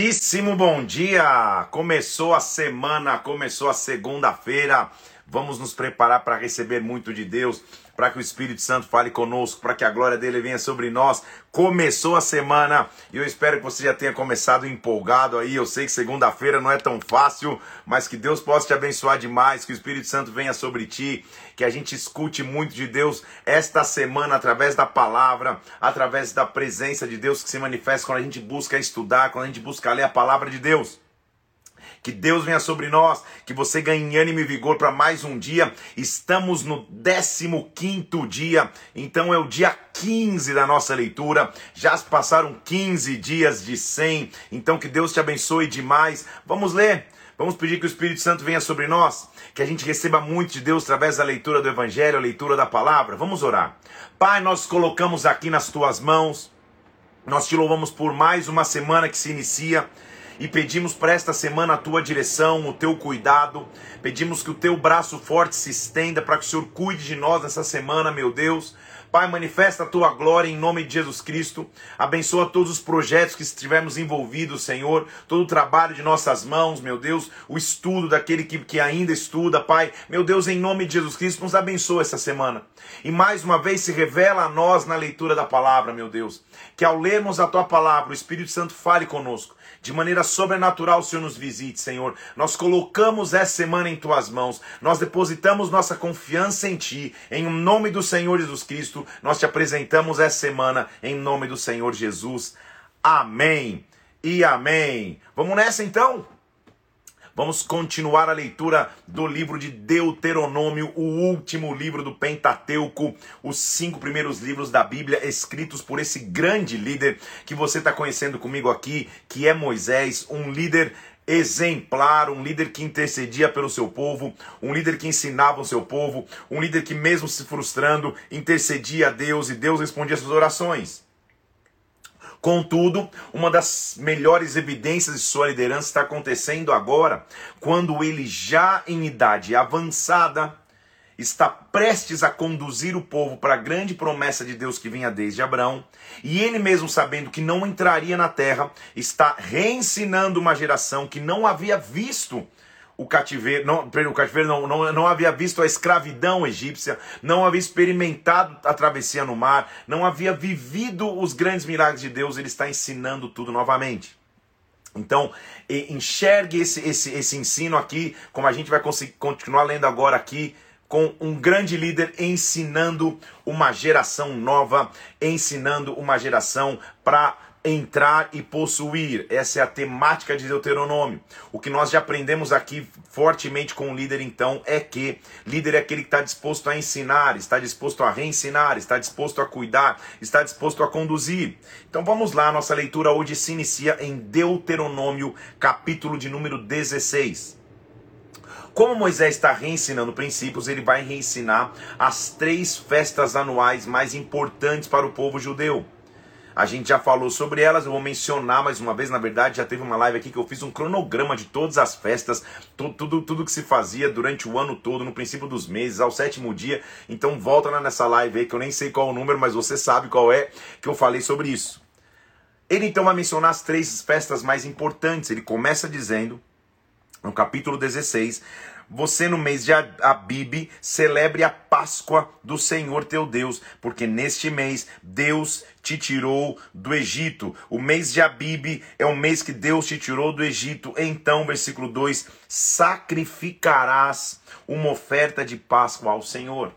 Muitíssimo bom dia! Começou a semana, começou a segunda-feira. Vamos nos preparar para receber muito de Deus para que o Espírito Santo fale conosco, para que a glória dele venha sobre nós. Começou a semana e eu espero que você já tenha começado empolgado aí. Eu sei que segunda-feira não é tão fácil, mas que Deus possa te abençoar demais, que o Espírito Santo venha sobre ti, que a gente escute muito de Deus esta semana através da palavra, através da presença de Deus que se manifesta quando a gente busca estudar, quando a gente busca ler a palavra de Deus. Que Deus venha sobre nós, que você ganhe ânimo e vigor para mais um dia. Estamos no 15 dia, então é o dia 15 da nossa leitura. Já passaram 15 dias de 100, então que Deus te abençoe demais. Vamos ler. Vamos pedir que o Espírito Santo venha sobre nós, que a gente receba muito de Deus através da leitura do Evangelho, a leitura da palavra. Vamos orar. Pai, nós colocamos aqui nas tuas mãos, nós te louvamos por mais uma semana que se inicia e pedimos para esta semana a tua direção, o teu cuidado. Pedimos que o teu braço forte se estenda para que o Senhor cuide de nós nessa semana, meu Deus. Pai, manifesta a tua glória em nome de Jesus Cristo. Abençoa todos os projetos que estivermos envolvidos, Senhor. Todo o trabalho de nossas mãos, meu Deus. O estudo daquele que, que ainda estuda, Pai. Meu Deus, em nome de Jesus Cristo, nos abençoa essa semana. E mais uma vez se revela a nós na leitura da palavra, meu Deus. Que ao lermos a tua palavra, o Espírito Santo fale conosco de maneira sobrenatural o Senhor nos visite, Senhor. Nós colocamos essa semana em tuas mãos, nós depositamos nossa confiança em ti, em nome do Senhor Jesus Cristo. Nós te apresentamos essa semana em nome do Senhor Jesus. Amém e amém. Vamos nessa então? Vamos continuar a leitura do livro de Deuteronômio, o último livro do Pentateuco, os cinco primeiros livros da Bíblia escritos por esse grande líder que você está conhecendo comigo aqui, que é Moisés, um líder exemplar, um líder que intercedia pelo seu povo, um líder que ensinava o seu povo, um líder que, mesmo se frustrando, intercedia a Deus e Deus respondia suas orações. Contudo, uma das melhores evidências de sua liderança está acontecendo agora, quando ele, já em idade avançada, está prestes a conduzir o povo para a grande promessa de Deus que vinha desde Abraão, e ele mesmo sabendo que não entraria na terra, está reensinando uma geração que não havia visto o cativeiro, não, o cativeiro não, não, não havia visto a escravidão egípcia, não havia experimentado a travessia no mar, não havia vivido os grandes milagres de Deus, ele está ensinando tudo novamente. Então, enxergue esse, esse, esse ensino aqui, como a gente vai continuar lendo agora aqui, com um grande líder ensinando uma geração nova, ensinando uma geração para entrar e possuir. Essa é a temática de Deuteronômio. O que nós já aprendemos aqui fortemente com o líder, então, é que líder é aquele que está disposto a ensinar, está disposto a reensinar, está disposto a cuidar, está disposto a conduzir. Então vamos lá, nossa leitura hoje se inicia em Deuteronômio, capítulo de número 16. Como Moisés está reensinando princípios, ele vai reensinar as três festas anuais mais importantes para o povo judeu. A gente já falou sobre elas, eu vou mencionar mais uma vez. Na verdade, já teve uma live aqui que eu fiz um cronograma de todas as festas, tudo, tudo, tudo que se fazia durante o ano todo, no princípio dos meses, ao sétimo dia. Então volta nessa live aí, que eu nem sei qual o número, mas você sabe qual é, que eu falei sobre isso. Ele então vai mencionar as três festas mais importantes. Ele começa dizendo, no capítulo 16, você no mês de Abib celebre a Páscoa do Senhor teu Deus, porque neste mês Deus te tirou do Egito. O mês de Abib é o mês que Deus te tirou do Egito. Então, versículo 2: sacrificarás uma oferta de Páscoa ao Senhor.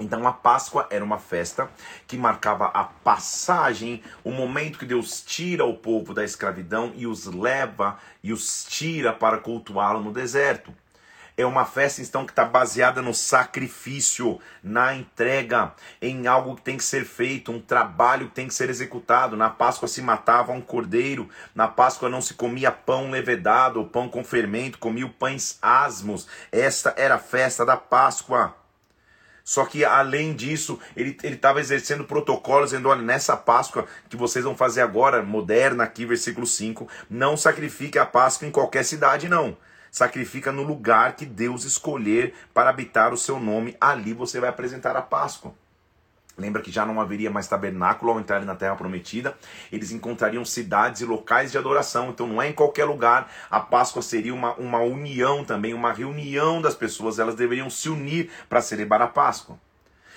Então a Páscoa era uma festa que marcava a passagem, o momento que Deus tira o povo da escravidão e os leva e os tira para cultuá-lo no deserto. É uma festa então que está baseada no sacrifício, na entrega, em algo que tem que ser feito, um trabalho que tem que ser executado. Na Páscoa se matava um cordeiro, na Páscoa não se comia pão levedado pão com fermento, comia pães asmos. Esta era a festa da Páscoa. Só que além disso, ele estava exercendo protocolos, dizendo: olha, nessa Páscoa que vocês vão fazer agora, moderna aqui, versículo 5, não sacrifique a Páscoa em qualquer cidade, não sacrifica no lugar que Deus escolher para habitar o seu nome. Ali você vai apresentar a Páscoa. Lembra que já não haveria mais tabernáculo ao entrarem na terra prometida, eles encontrariam cidades e locais de adoração, então não é em qualquer lugar. A Páscoa seria uma, uma união também, uma reunião das pessoas, elas deveriam se unir para celebrar a Páscoa.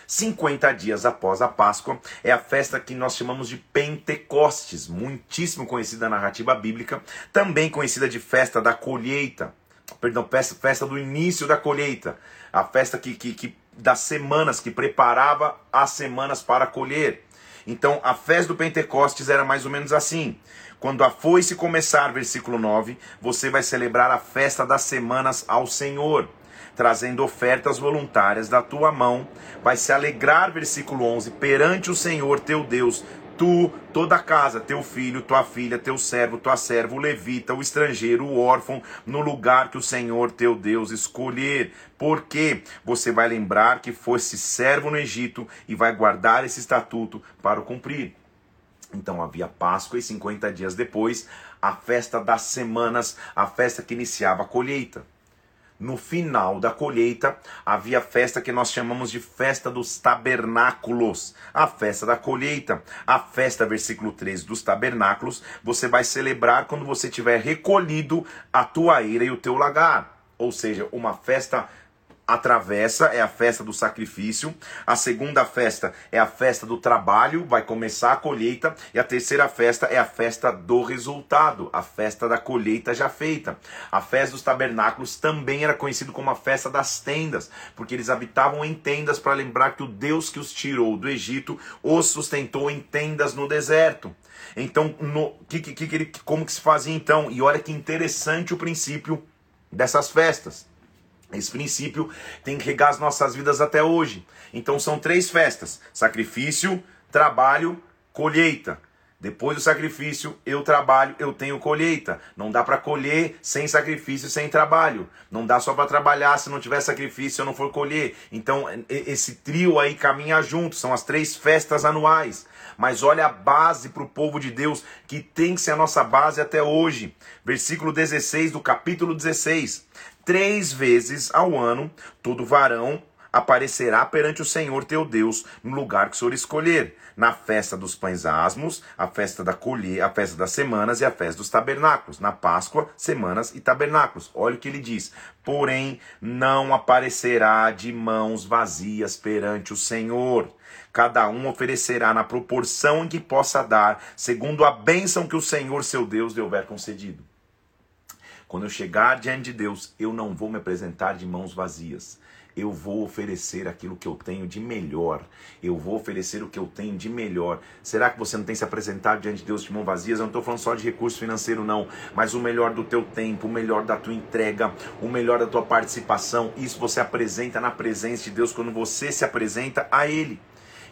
50 dias após a Páscoa é a festa que nós chamamos de Pentecostes, muitíssimo conhecida na narrativa bíblica, também conhecida de festa da colheita, perdão, festa, festa do início da colheita, a festa que, que, que das semanas, que preparava as semanas para colher. Então, a festa do Pentecostes era mais ou menos assim. Quando a foice começar, versículo 9, você vai celebrar a festa das semanas ao Senhor, trazendo ofertas voluntárias da tua mão. Vai se alegrar, versículo 11, perante o Senhor teu Deus, tu, toda a casa, teu filho, tua filha, teu servo, tua serva, o levita, o estrangeiro, o órfão, no lugar que o Senhor teu Deus escolher. Porque você vai lembrar que fosse servo no Egito e vai guardar esse estatuto para o cumprir. Então havia Páscoa e 50 dias depois, a festa das semanas, a festa que iniciava a colheita no final da colheita, havia festa que nós chamamos de festa dos tabernáculos, a festa da colheita. A festa, versículo 13, dos tabernáculos, você vai celebrar quando você tiver recolhido a tua eira e o teu lagar. Ou seja, uma festa a travessa é a festa do sacrifício, a segunda festa é a festa do trabalho, vai começar a colheita, e a terceira festa é a festa do resultado, a festa da colheita já feita. A festa dos tabernáculos também era conhecido como a festa das tendas, porque eles habitavam em tendas para lembrar que o Deus que os tirou do Egito os sustentou em tendas no deserto. Então, no, que, que, que, como que se fazia então? E olha que interessante o princípio dessas festas. Esse princípio tem que regar as nossas vidas até hoje. Então são três festas: sacrifício, trabalho, colheita. Depois do sacrifício, eu trabalho, eu tenho colheita. Não dá para colher sem sacrifício, sem trabalho. Não dá só para trabalhar se não tiver sacrifício, eu não for colher. Então, esse trio aí caminha junto, são as três festas anuais. Mas olha a base para o povo de Deus, que tem que ser a nossa base até hoje. Versículo 16 do capítulo 16. Três vezes ao ano, todo varão aparecerá perante o Senhor teu Deus no lugar que o Senhor escolher, na festa dos pães asmos, a festa da colheita, a festa das semanas e a festa dos tabernáculos, na Páscoa, semanas e tabernáculos. Olha o que ele diz: porém não aparecerá de mãos vazias perante o Senhor. Cada um oferecerá na proporção em que possa dar, segundo a bênção que o Senhor seu Deus lhe houver concedido. Quando eu chegar diante de Deus, eu não vou me apresentar de mãos vazias. Eu vou oferecer aquilo que eu tenho de melhor. Eu vou oferecer o que eu tenho de melhor. Será que você não tem se apresentado diante de Deus de mãos vazias? Eu não estou falando só de recurso financeiro, não. Mas o melhor do teu tempo, o melhor da tua entrega, o melhor da tua participação. Isso você apresenta na presença de Deus quando você se apresenta a Ele.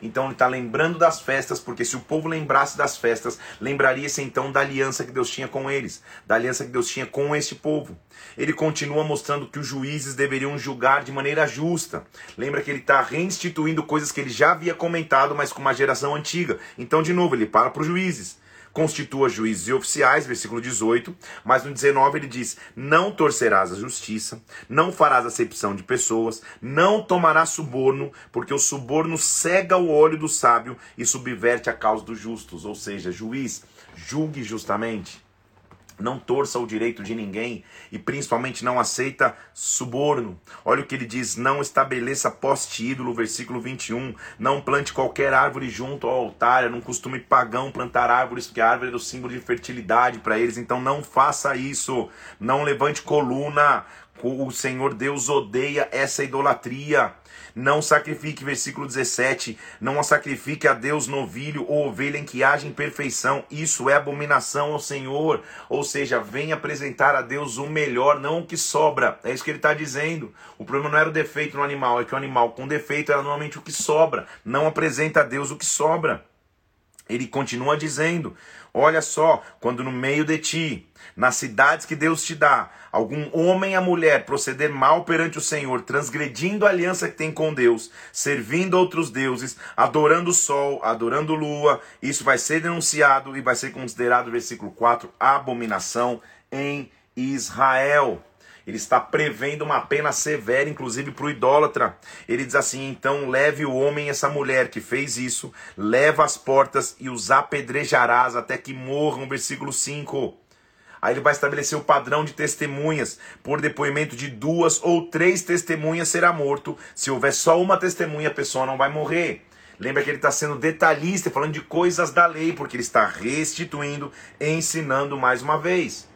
Então ele está lembrando das festas, porque se o povo lembrasse das festas, lembraria-se então da aliança que Deus tinha com eles, da aliança que Deus tinha com este povo. Ele continua mostrando que os juízes deveriam julgar de maneira justa. Lembra que ele está reinstituindo coisas que ele já havia comentado, mas com uma geração antiga. Então, de novo, ele fala para os juízes constitua juízes e oficiais, versículo 18, mas no 19 ele diz: Não torcerás a justiça, não farás acepção de pessoas, não tomarás suborno, porque o suborno cega o olho do sábio e subverte a causa dos justos. Ou seja, juiz, julgue justamente não torça o direito de ninguém e principalmente não aceita suborno. Olha o que ele diz: não estabeleça poste ídolo, versículo 21. Não plante qualquer árvore junto ao altar. É um costume pagão plantar árvores, porque a árvore é o símbolo de fertilidade para eles. Então não faça isso. Não levante coluna. O Senhor Deus odeia essa idolatria. Não sacrifique, versículo 17, não sacrifique a Deus novilho ou ovelha em que haja imperfeição, isso é abominação ao Senhor. Ou seja, vem apresentar a Deus o melhor, não o que sobra. É isso que ele está dizendo. O problema não era o defeito no animal, é que o animal com defeito era normalmente o que sobra. Não apresenta a Deus o que sobra. Ele continua dizendo: Olha só, quando no meio de ti, nas cidades que Deus te dá, algum homem ou mulher proceder mal perante o Senhor, transgredindo a aliança que tem com Deus, servindo outros deuses, adorando o sol, adorando lua, isso vai ser denunciado e vai ser considerado, versículo 4, abominação em Israel. Ele está prevendo uma pena severa, inclusive para o idólatra. Ele diz assim: então leve o homem essa mulher que fez isso, leva as portas e os apedrejarás até que morram. Versículo 5. Aí ele vai estabelecer o padrão de testemunhas. Por depoimento de duas ou três testemunhas será morto. Se houver só uma testemunha, a pessoa não vai morrer. Lembra que ele está sendo detalhista, falando de coisas da lei, porque ele está restituindo, ensinando mais uma vez.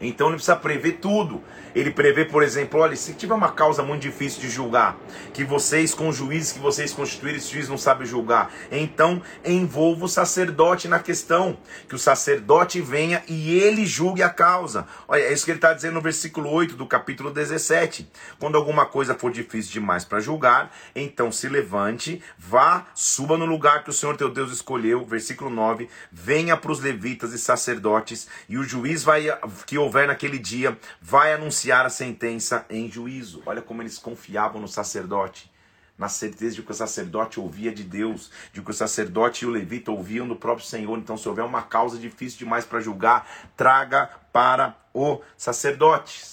Então ele precisa prever tudo. Ele prevê, por exemplo, olha, se tiver uma causa muito difícil de julgar, que vocês com juízes que vocês constituírem, esse juiz não sabe julgar, então envolva o sacerdote na questão, que o sacerdote venha e ele julgue a causa. Olha, é isso que ele está dizendo no versículo 8 do capítulo 17. Quando alguma coisa for difícil demais para julgar, então se levante, vá, suba no lugar que o Senhor teu Deus escolheu, versículo 9, venha para os levitas e sacerdotes, e o juiz vai que houver naquele dia vai anunciar anunciar a sentença em juízo. Olha como eles confiavam no sacerdote, na certeza de que o sacerdote ouvia de Deus, de que o sacerdote e o levita ouviam do próprio Senhor. Então, se houver uma causa difícil demais para julgar, traga para o sacerdote.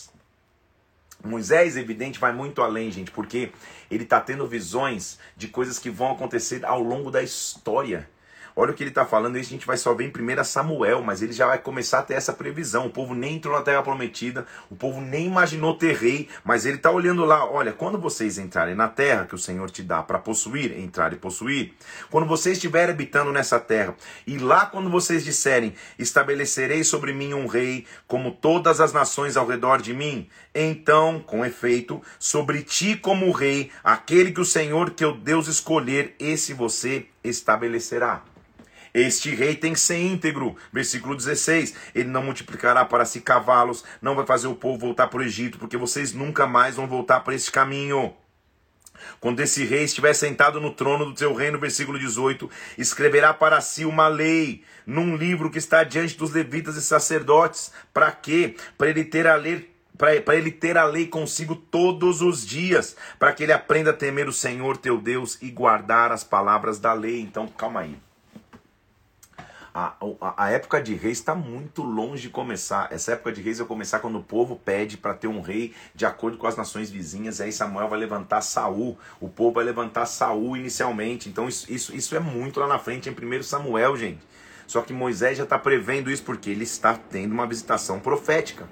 Moisés, evidente, vai muito além, gente, porque ele está tendo visões de coisas que vão acontecer ao longo da história. Olha o que ele está falando, isso a gente vai só ver em 1 Samuel, mas ele já vai começar a ter essa previsão. O povo nem entrou na terra prometida, o povo nem imaginou ter rei, mas ele está olhando lá, olha, quando vocês entrarem na terra que o Senhor te dá para possuir, entrar e possuir, quando vocês estiverem habitando nessa terra, e lá quando vocês disserem, estabelecerei sobre mim um rei, como todas as nações ao redor de mim, então, com efeito, sobre ti como rei, aquele que o Senhor, que o Deus escolher, esse você estabelecerá. Este rei tem que ser íntegro. Versículo 16: Ele não multiplicará para si cavalos, não vai fazer o povo voltar para o Egito, porque vocês nunca mais vão voltar para este caminho. Quando esse rei estiver sentado no trono do teu reino, versículo 18, escreverá para si uma lei num livro que está diante dos levitas e sacerdotes. Para quê? Para ele ter a lei para ele ter a lei consigo todos os dias, para que ele aprenda a temer o Senhor teu Deus e guardar as palavras da lei. Então, calma aí a, a, época de reis está muito longe de começar. Essa época de reis vai começar quando o povo pede para ter um rei de acordo com as nações vizinhas. Aí Samuel vai levantar Saul. O povo vai levantar Saul inicialmente. Então isso, isso, isso é muito lá na frente em 1 Samuel, gente. Só que Moisés já está prevendo isso porque ele está tendo uma visitação profética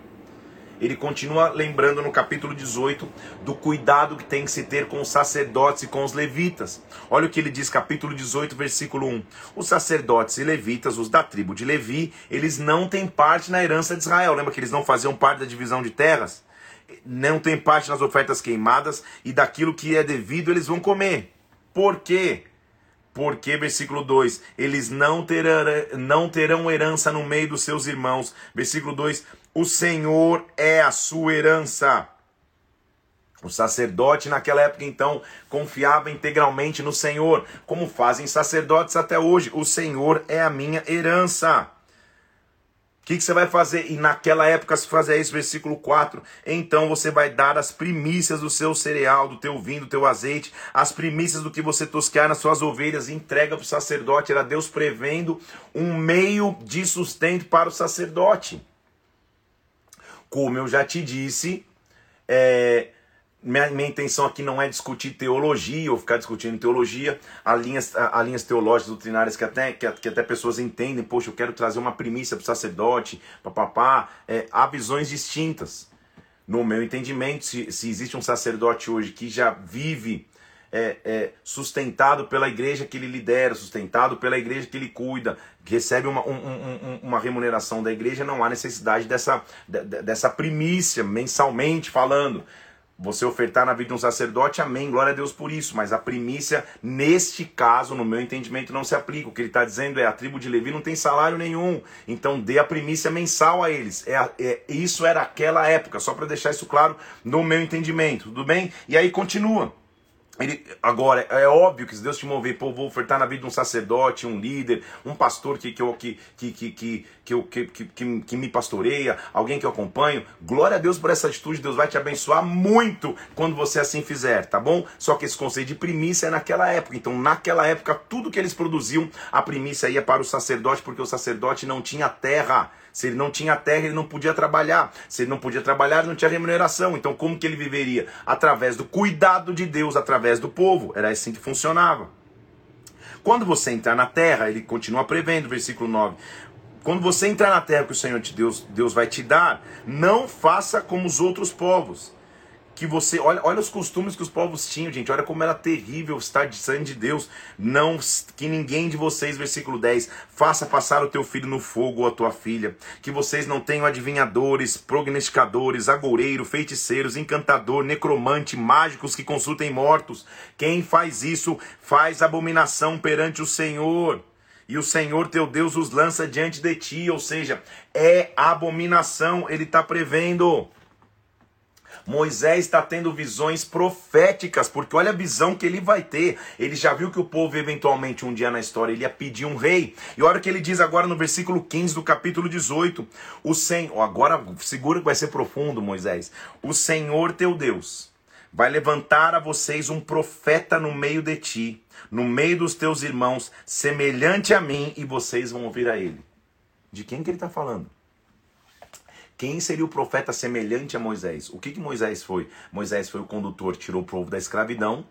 ele continua lembrando no capítulo 18 do cuidado que tem que se ter com os sacerdotes e com os levitas. Olha o que ele diz, capítulo 18, versículo 1. Os sacerdotes e levitas, os da tribo de Levi, eles não têm parte na herança de Israel. Lembra que eles não faziam parte da divisão de terras? Não têm parte nas ofertas queimadas e daquilo que é devido eles vão comer. Por quê? Porque, versículo 2, eles não terão, não terão herança no meio dos seus irmãos. Versículo 2, o Senhor é a sua herança. O sacerdote naquela época então confiava integralmente no Senhor, como fazem sacerdotes até hoje. O Senhor é a minha herança. O que, que, você vai fazer? E naquela época se fazia isso, versículo 4. Então você vai dar as primícias do seu cereal, do teu vinho, do teu azeite, as primícias do que você tosquear nas suas ovelhas, entrega para o sacerdote. Era Deus prevendo um meio de sustento para o sacerdote. Como eu já te disse, é, minha, minha, intenção aqui não é discutir teologia ou ficar discutindo teologia. Há linhas, há linhas teológicas, doutrinárias que até, que, que até pessoas entendem. Poxa, eu quero trazer uma primícia para o sacerdote, papapá. É, há visões distintas. No meu entendimento, se, se existe um sacerdote hoje que já vive é, é, sustentado pela igreja que ele lidera, sustentado pela igreja que ele cuida, que recebe uma, um, um, uma remuneração da igreja, não há necessidade dessa, dessa primícia mensalmente falando. Você ofertar na vida de um sacerdote, amém, glória a Deus por isso. Mas a primícia, neste caso, no meu entendimento, não se aplica. O que ele está dizendo é: a tribo de Levi não tem salário nenhum, então dê a primícia mensal a eles. É, é isso era aquela época, só para deixar isso claro no meu entendimento, tudo bem? E aí continua. Ele, agora, é óbvio que se Deus te mover, pô, vou ofertar na vida de um sacerdote, um líder, um pastor que, que, que, que, que, que, que me pastoreia, alguém que eu acompanho, glória a Deus por essa atitude, Deus vai te abençoar muito quando você assim fizer, tá bom? Só que esse conceito de primícia é naquela época, então naquela época tudo que eles produziam, a primícia ia para o sacerdote, porque o sacerdote não tinha terra, Se ele não tinha terra, ele não podia trabalhar. Se ele não podia trabalhar, ele não tinha remuneração. Então, como que ele viveria? Através do cuidado de Deus, através do povo. Era assim que funcionava. Quando você entrar na terra, ele continua prevendo, versículo 9. Quando você entrar na terra que o Senhor te Deus, Deus vai te dar, não faça como os outros povos que você. Olha, olha os costumes que os povos tinham, gente. Olha como era terrível estar de sangue de Deus. Não que ninguém de vocês, versículo 10, faça passar o teu filho no fogo ou a tua filha. Que vocês não tenham adivinhadores, prognosticadores, agoureiro, feiticeiros, encantador, necromante, mágicos que consultem mortos. Quem faz isso faz abominação perante o Senhor e o Senhor teu Deus os lança diante de ti, ou seja, é abominação, ele está prevendo. Moisés está tendo visões proféticas, porque olha a visão que ele vai ter. Ele já viu que o povo, eventualmente, um dia na história, ele ia pedir um rei. E olha o que ele diz agora no versículo 15 do capítulo 18. O Senhor, agora segura que vai ser profundo, Moisés. O Senhor teu Deus vai levantar a vocês um profeta no meio de ti, no meio dos teus irmãos, semelhante a mim, e vocês vão ouvir a ele. De quem que ele está falando? Quem seria o profeta semelhante a Moisés? O que, que Moisés foi? Moisés foi o condutor, tirou o povo da escravidão.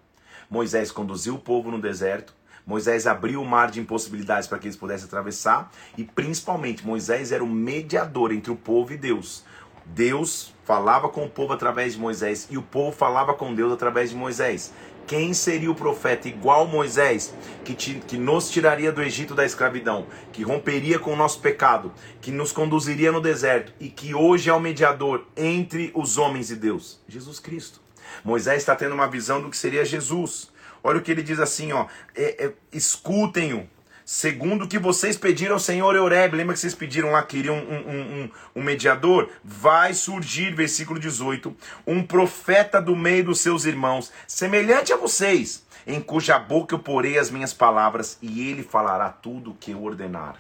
Moisés conduziu o povo no deserto. Moisés abriu o mar de impossibilidades para que eles pudessem atravessar. E principalmente, Moisés era o mediador entre o povo e Deus. Deus falava com o povo através de Moisés e o povo falava com Deus através de Moisés. Quem seria o profeta igual Moisés, que, te, que nos tiraria do Egito da escravidão, que romperia com o nosso pecado, que nos conduziria no deserto e que hoje é o mediador entre os homens e Deus? Jesus Cristo. Moisés está tendo uma visão do que seria Jesus. Olha o que ele diz assim, ó, é, é, escutem-o, segundo o que vocês pediram ao Senhor Eureb, lembra que vocês pediram lá, queriam um, um, um, um, mediador? Vai surgir, versículo 18, um profeta do meio dos seus irmãos, semelhante a vocês, em cuja boca eu porei as minhas palavras, e ele falará tudo o que eu ordenar.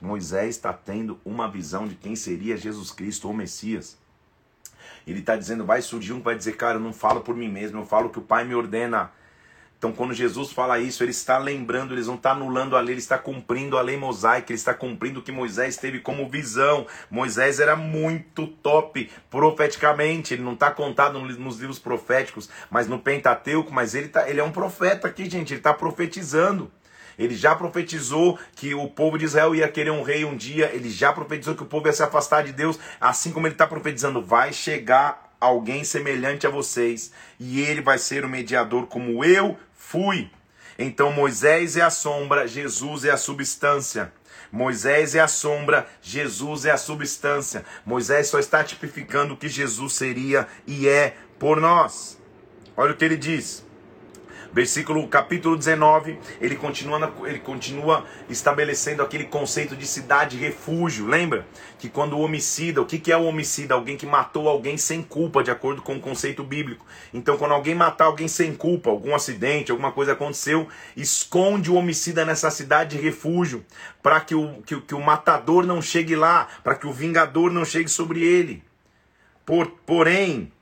Moisés está tendo uma visão de quem seria Jesus Cristo ou Messias. Ele está dizendo, vai surgir um que vai dizer, cara, eu não falo por mim mesmo, eu falo o que o Pai me ordena. Então, quando Jesus fala isso, ele está lembrando, ele não está anulando a lei, ele está cumprindo a lei mosaica, ele está cumprindo o que Moisés teve como visão. Moisés era muito top profeticamente, ele não está contado nos livros proféticos, mas no Pentateuco, mas ele, tá, ele é um profeta aqui, gente, ele está profetizando. Ele já profetizou que o povo de Israel ia querer um rei um dia. Ele já profetizou que o povo ia se afastar de Deus. Assim como ele está profetizando, vai chegar alguém semelhante a vocês. E ele vai ser o mediador, como eu fui. Então Moisés é a sombra, Jesus é a substância. Moisés é a sombra, Jesus é a substância. Moisés só está tipificando o que Jesus seria e é por nós. Olha o que ele diz. Versículo capítulo 19, ele continua, ele continua estabelecendo aquele conceito de cidade refúgio. Lembra que quando o homicida, o que, que é o homicida? Alguém que matou alguém sem culpa, de acordo com o conceito bíblico. Então, quando alguém matar alguém sem culpa, algum acidente, alguma coisa aconteceu, esconde o homicida nessa cidade de refúgio, para que o, que, que o matador não chegue lá, para que o vingador não chegue sobre ele. Por, porém,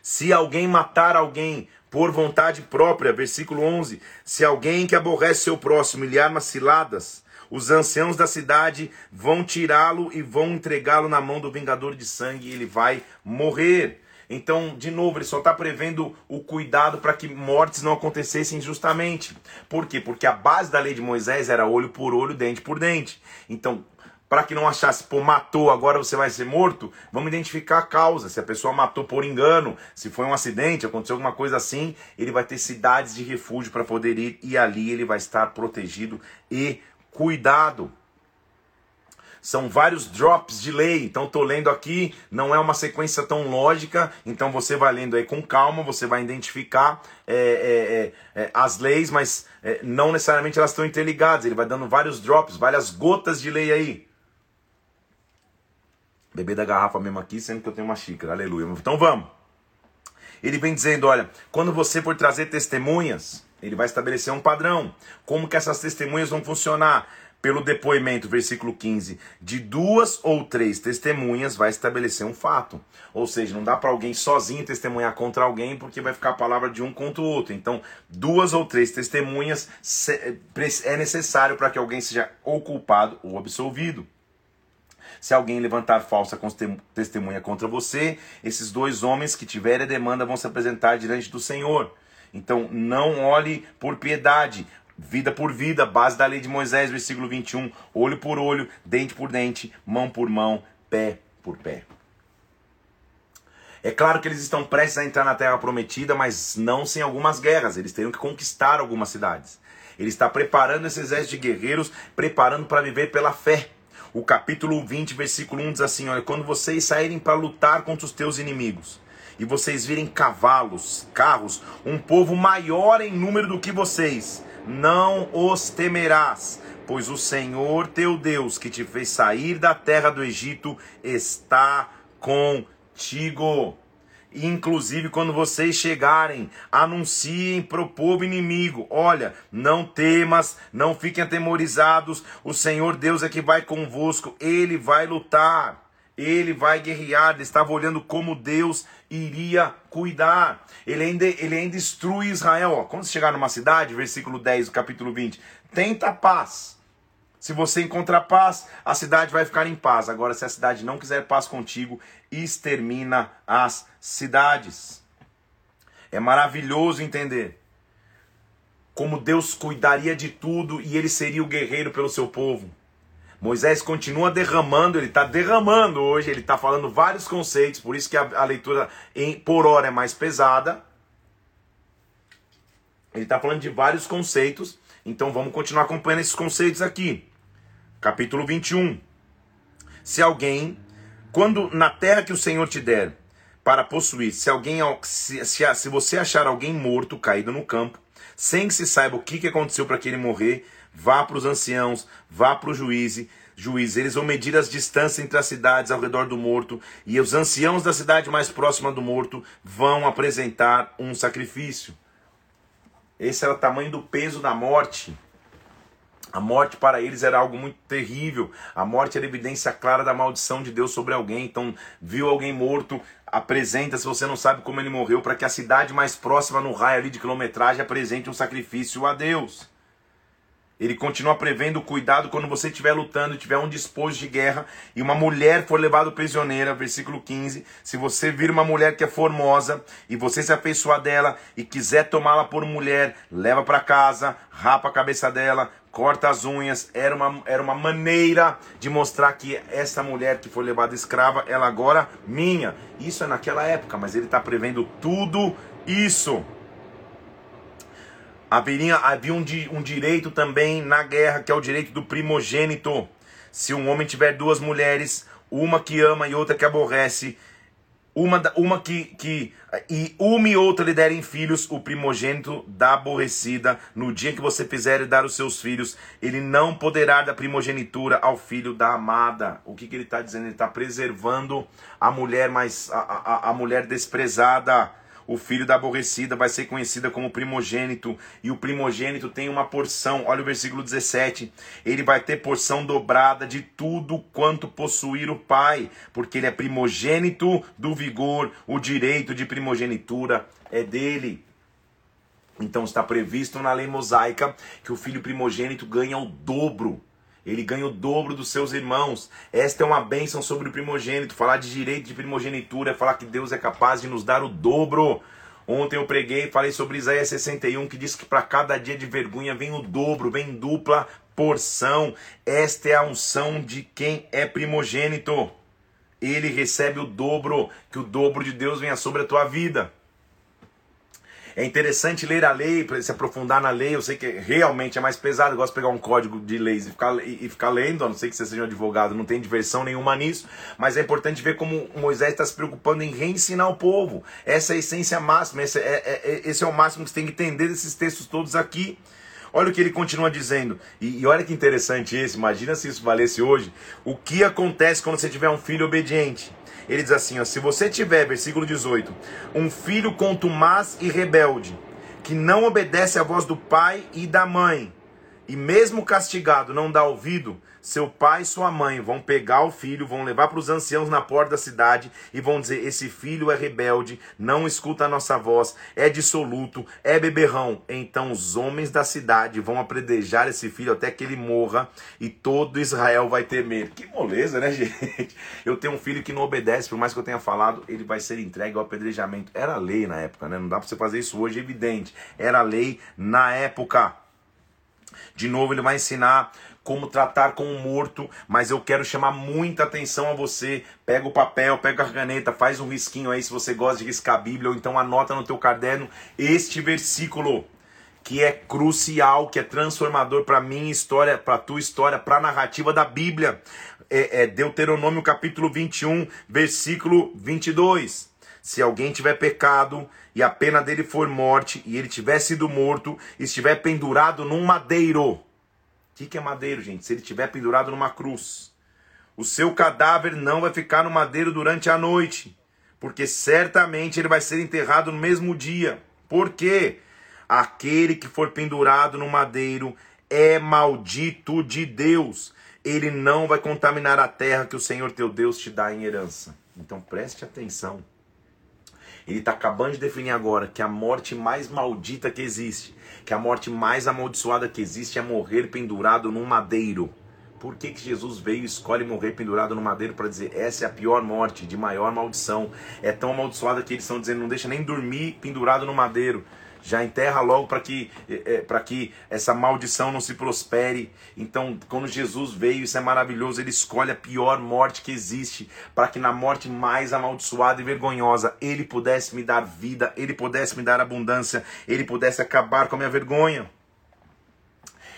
se alguém matar alguém por vontade própria, versículo 11: Se alguém que aborrece seu próximo lhe arma ciladas, os anciãos da cidade vão tirá-lo e vão entregá-lo na mão do vingador de sangue e ele vai morrer. Então, de novo, ele só está prevendo o cuidado para que mortes não acontecessem injustamente. Por quê? Porque a base da lei de Moisés era olho por olho, dente por dente. Então, para que não achasse, pô, matou, agora você vai ser morto, vamos identificar a causa. Se a pessoa matou por engano, se foi um acidente, aconteceu alguma coisa assim, ele vai ter cidades de refúgio para poder ir e ali ele vai estar protegido e cuidado. São vários drops de lei, então estou lendo aqui, não é uma sequência tão lógica, então você vai lendo aí com calma, você vai identificar é, é, é, é as leis, mas é, não necessariamente elas estão interligadas, ele vai dando vários drops, várias gotas de lei aí. Beber da garrafa mesmo aqui, sendo que eu tenho uma xícara. Aleluia. Então vamos. Ele vem dizendo, olha, quando você for trazer testemunhas, ele vai estabelecer um padrão. Como que essas testemunhas vão funcionar? Pelo depoimento, versículo 15, de duas ou três testemunhas vai estabelecer um fato. Ou seja, não dá para alguém sozinho testemunhar contra alguém, porque vai ficar a palavra de um contra o outro. Então, duas ou três testemunhas é necessário para que alguém seja ou culpado ou absolvido. Se alguém levantar falsa testemunha contra você, esses dois homens que tiverem a demanda vão se apresentar diante do Senhor. Então, não olhe por piedade, vida por vida, base da lei de Moisés, versículo 21, olho por olho, dente por dente, mão por mão, pé por pé. É claro que eles estão prestes a entrar na terra prometida, mas não sem algumas guerras. Eles teriam que conquistar algumas cidades. Ele está preparando esse exército de guerreiros, preparando para viver pela fé. O capítulo 20, versículo 1 diz assim: Olha, quando vocês saírem para lutar contra os teus inimigos, e vocês virem cavalos, carros, um povo maior em número do que vocês, não os temerás, pois o Senhor teu Deus, que te fez sair da terra do Egito, está contigo. Inclusive, quando vocês chegarem, anunciem para o povo inimigo: olha, não temas, não fiquem atemorizados, o Senhor Deus é que vai convosco, ele vai lutar. Ele vai guerrear, ele estava olhando como Deus iria cuidar. Ele ainda, ele ainda instrui Israel. Ó, quando você chegar numa cidade, versículo 10 do capítulo 20, tenta paz. Se você encontrar paz, a cidade vai ficar em paz. Agora, se a cidade não quiser paz contigo, extermina as cidades. É maravilhoso entender como Deus cuidaria de tudo e ele seria o guerreiro pelo seu povo. Moisés continua derramando, ele está derramando hoje, ele está falando vários conceitos, por isso que a, a leitura em, por hora é mais pesada. Ele está falando de vários conceitos, então vamos continuar acompanhando esses conceitos aqui. Capítulo 21. Se alguém, quando na terra que o Senhor te der para possuir, se alguém, se, se, se você achar alguém morto, caído no campo, sem que se saiba o que, que aconteceu para que ele morrer, vá para os anciãos, vá para o juiz, juiz. Eles vão medir as distâncias entre as cidades ao redor do morto, e os anciãos da cidade mais próxima do morto vão apresentar um sacrifício. Esse era o tamanho do peso da morte. A morte para eles era algo muito terrível. A morte era evidência clara da maldição de Deus sobre alguém. Então, viu alguém morto, apresenta, se você não sabe como ele morreu, para que a cidade mais próxima no raio ali de quilometragem apresente um sacrifício a Deus. Ele continua prevendo cuidado quando você estiver lutando, tiver um disposto de guerra e uma mulher for levada prisioneira, versículo 15. Se você vir uma mulher que é formosa e você se afeiçoar dela e quiser tomá-la por mulher, leva para casa, rapa a cabeça dela, corta as unhas. Era uma, era uma maneira de mostrar que essa mulher que foi levada escrava, ela agora minha. Isso é naquela época, mas ele está prevendo tudo isso haveria, havia um, um direito também na guerra, que é o direito do primogênito. Se um homem tiver duas mulheres, uma que ama e outra que aborrece, uma, uma que, que e uma e outra lhe derem filhos, o primogênito da aborrecida, no dia que você fizer dar os seus filhos, ele não poderá dar primogenitura ao filho da amada. O que, que ele está dizendo? Ele está preservando a mulher mais a, a, a mulher desprezada o filho da aborrecida vai ser conhecida como primogênito, e o primogênito tem uma porção, olha o versículo 17: ele vai ter porção dobrada de tudo quanto possuir o pai, porque ele é primogênito do vigor, o direito de primogenitura é dele. Então está previsto na lei mosaica que o filho primogênito ganha o dobro ele ganha o dobro dos seus irmãos. Esta é uma bênção sobre o primogênito. Falar de direito de primogenitura é falar que Deus é capaz de nos dar o dobro. Ontem eu preguei e falei sobre Isaías 61, que diz que para cada dia de vergonha vem o dobro, vem dupla porção. Esta é a unção de quem é primogênito. Ele recebe o dobro, que o dobro de Deus venha sobre a tua vida. É interessante ler a lei, se aprofundar na lei. Eu sei que realmente é mais pesado. Eu gosto de pegar um código de leis e ficar, e, ficar lendo. A não sei que você seja um advogado, não tem diversão nenhuma nisso. Mas é importante ver como Moisés está se preocupando em reensinar o povo. Essa é a essência máxima. Esse é, é, é, esse é o máximo que você tem que entender desses textos todos aqui. Olha o que ele continua dizendo. E, e, olha que interessante esse. Imagina se isso valesse hoje. O que acontece quando você tiver um filho obediente? Ele diz assim: ó, se você tiver, versículo 18, um filho contumaz e rebelde, que não obedece à voz do pai e da mãe, e mesmo castigado não dá ouvido, seu pai e sua mãe vão pegar o filho, vão levar para os anciãos na porta da cidade e vão dizer: Esse filho é rebelde, não escuta a nossa voz, é dissoluto, é beberrão. Então os homens da cidade vão apredejar esse filho até que ele morra e todo Israel vai temer. Que moleza, né, gente? Eu tenho um filho que não obedece, por mais que eu tenha falado, ele vai ser entregue ao apedrejamento. Era lei na época, né? Não dá para você fazer isso hoje, é evidente. Era lei na época. De novo, ele vai ensinar como tratar com o morto, mas eu quero chamar muita atenção a você. Pega o papel, pega a caneta, faz um risquinho aí se você gosta de riscar a Bíblia, ou então anota no teu caderno este versículo que é crucial, que é transformador para minha história, para tua história, para a narrativa da Bíblia. É, é Deuteronômio capítulo 21, versículo 22. Se alguém tiver pecado e a pena dele for morte e ele tiver sido morto, estiver pendurado num madeiro, o que, que é madeiro, gente? Se ele estiver pendurado numa cruz. O seu cadáver não vai ficar no madeiro durante a noite, porque certamente ele vai ser enterrado no mesmo dia. Por quê? Aquele que for pendurado no madeiro é maldito de Deus. Ele não vai contaminar a terra que o Senhor teu Deus te dá em herança. Então preste atenção. Ele está acabando de definir agora que a morte mais maldita que existe, que a morte mais amaldiçoada que existe é morrer pendurado num madeiro. Por que, que Jesus veio e escolhe morrer pendurado no madeiro para dizer essa é a pior morte, de maior maldição? É tão amaldiçoada que eles estão dizendo não deixa nem dormir pendurado no madeiro já enterra logo para que, é, para que essa maldição não se prospere. Então, quando Jesus veio, isso é maravilhoso, ele escolhe a pior morte que existe, para que na morte mais amaldiçoada e vergonhosa, ele pudesse me dar vida, ele pudesse me dar abundância, ele pudesse acabar com a minha vergonha.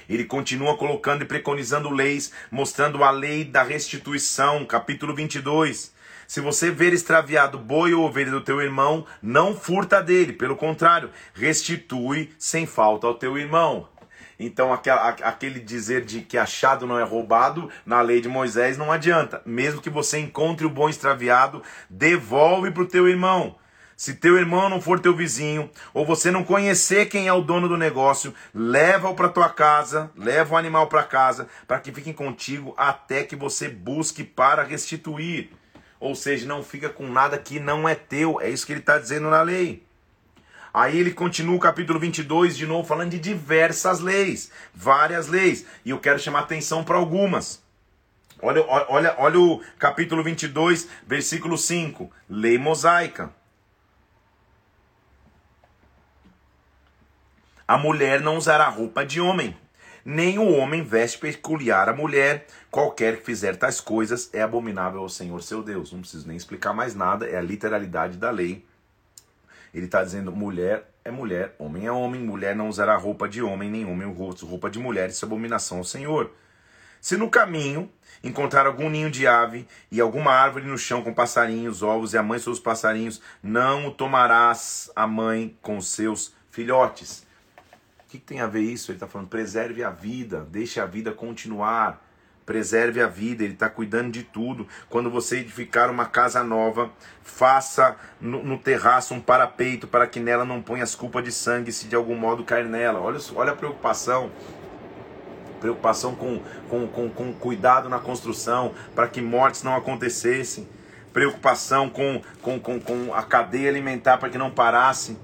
Ele continua colocando e preconizando leis, mostrando a lei da restituição, capítulo 22. Se você ver extraviado boi ou ovelha do teu irmão, não furta dele, pelo contrário, restitui sem falta ao teu irmão. Então, aquele dizer de que achado não é roubado, na lei de Moisés não adianta. Mesmo que você encontre o bom extraviado, devolve para o teu irmão. Se teu irmão não for teu vizinho, ou você não conhecer quem é o dono do negócio, leva-o para tua casa, leva o animal para casa, para que fiquem contigo até que você busque para restituir. Ou seja, não fica com nada que não é teu. É isso que ele está dizendo na lei. Aí ele continua o capítulo 22 de novo falando de diversas leis, várias leis. E eu quero chamar atenção para algumas. Olha, olha, olha o capítulo 22, versículo 5. Lei mosaica. A mulher não usará roupa de homem, nem o homem veste peculiar a mulher. Qualquer que fizer tais coisas é abominável ao Senhor seu Deus. Não preciso nem explicar mais nada, é a literalidade da lei. Ele está dizendo: mulher é mulher, homem é homem, mulher não usará roupa de homem, nem homem roupa de mulher, isso é abominação ao Senhor. Se no caminho encontrar algum ninho de ave e alguma árvore no chão com passarinhos, ovos e a mãe seus passarinhos, não o tomarás a mãe com seus filhotes que, que tem a ver isso? Ele está falando, preserve a vida, deixe a vida continuar, preserve a vida, ele está cuidando de tudo. Quando você edificar uma casa nova, faça no, no, terraço um parapeito para que nela não ponha as culpas de sangue se de algum modo cair nela. Olha, olha a preocupação. Preocupação com, com, com, com cuidado na construção, para que mortes não acontecessem. Preocupação com, com, com, com a cadeia alimentar para que não parasse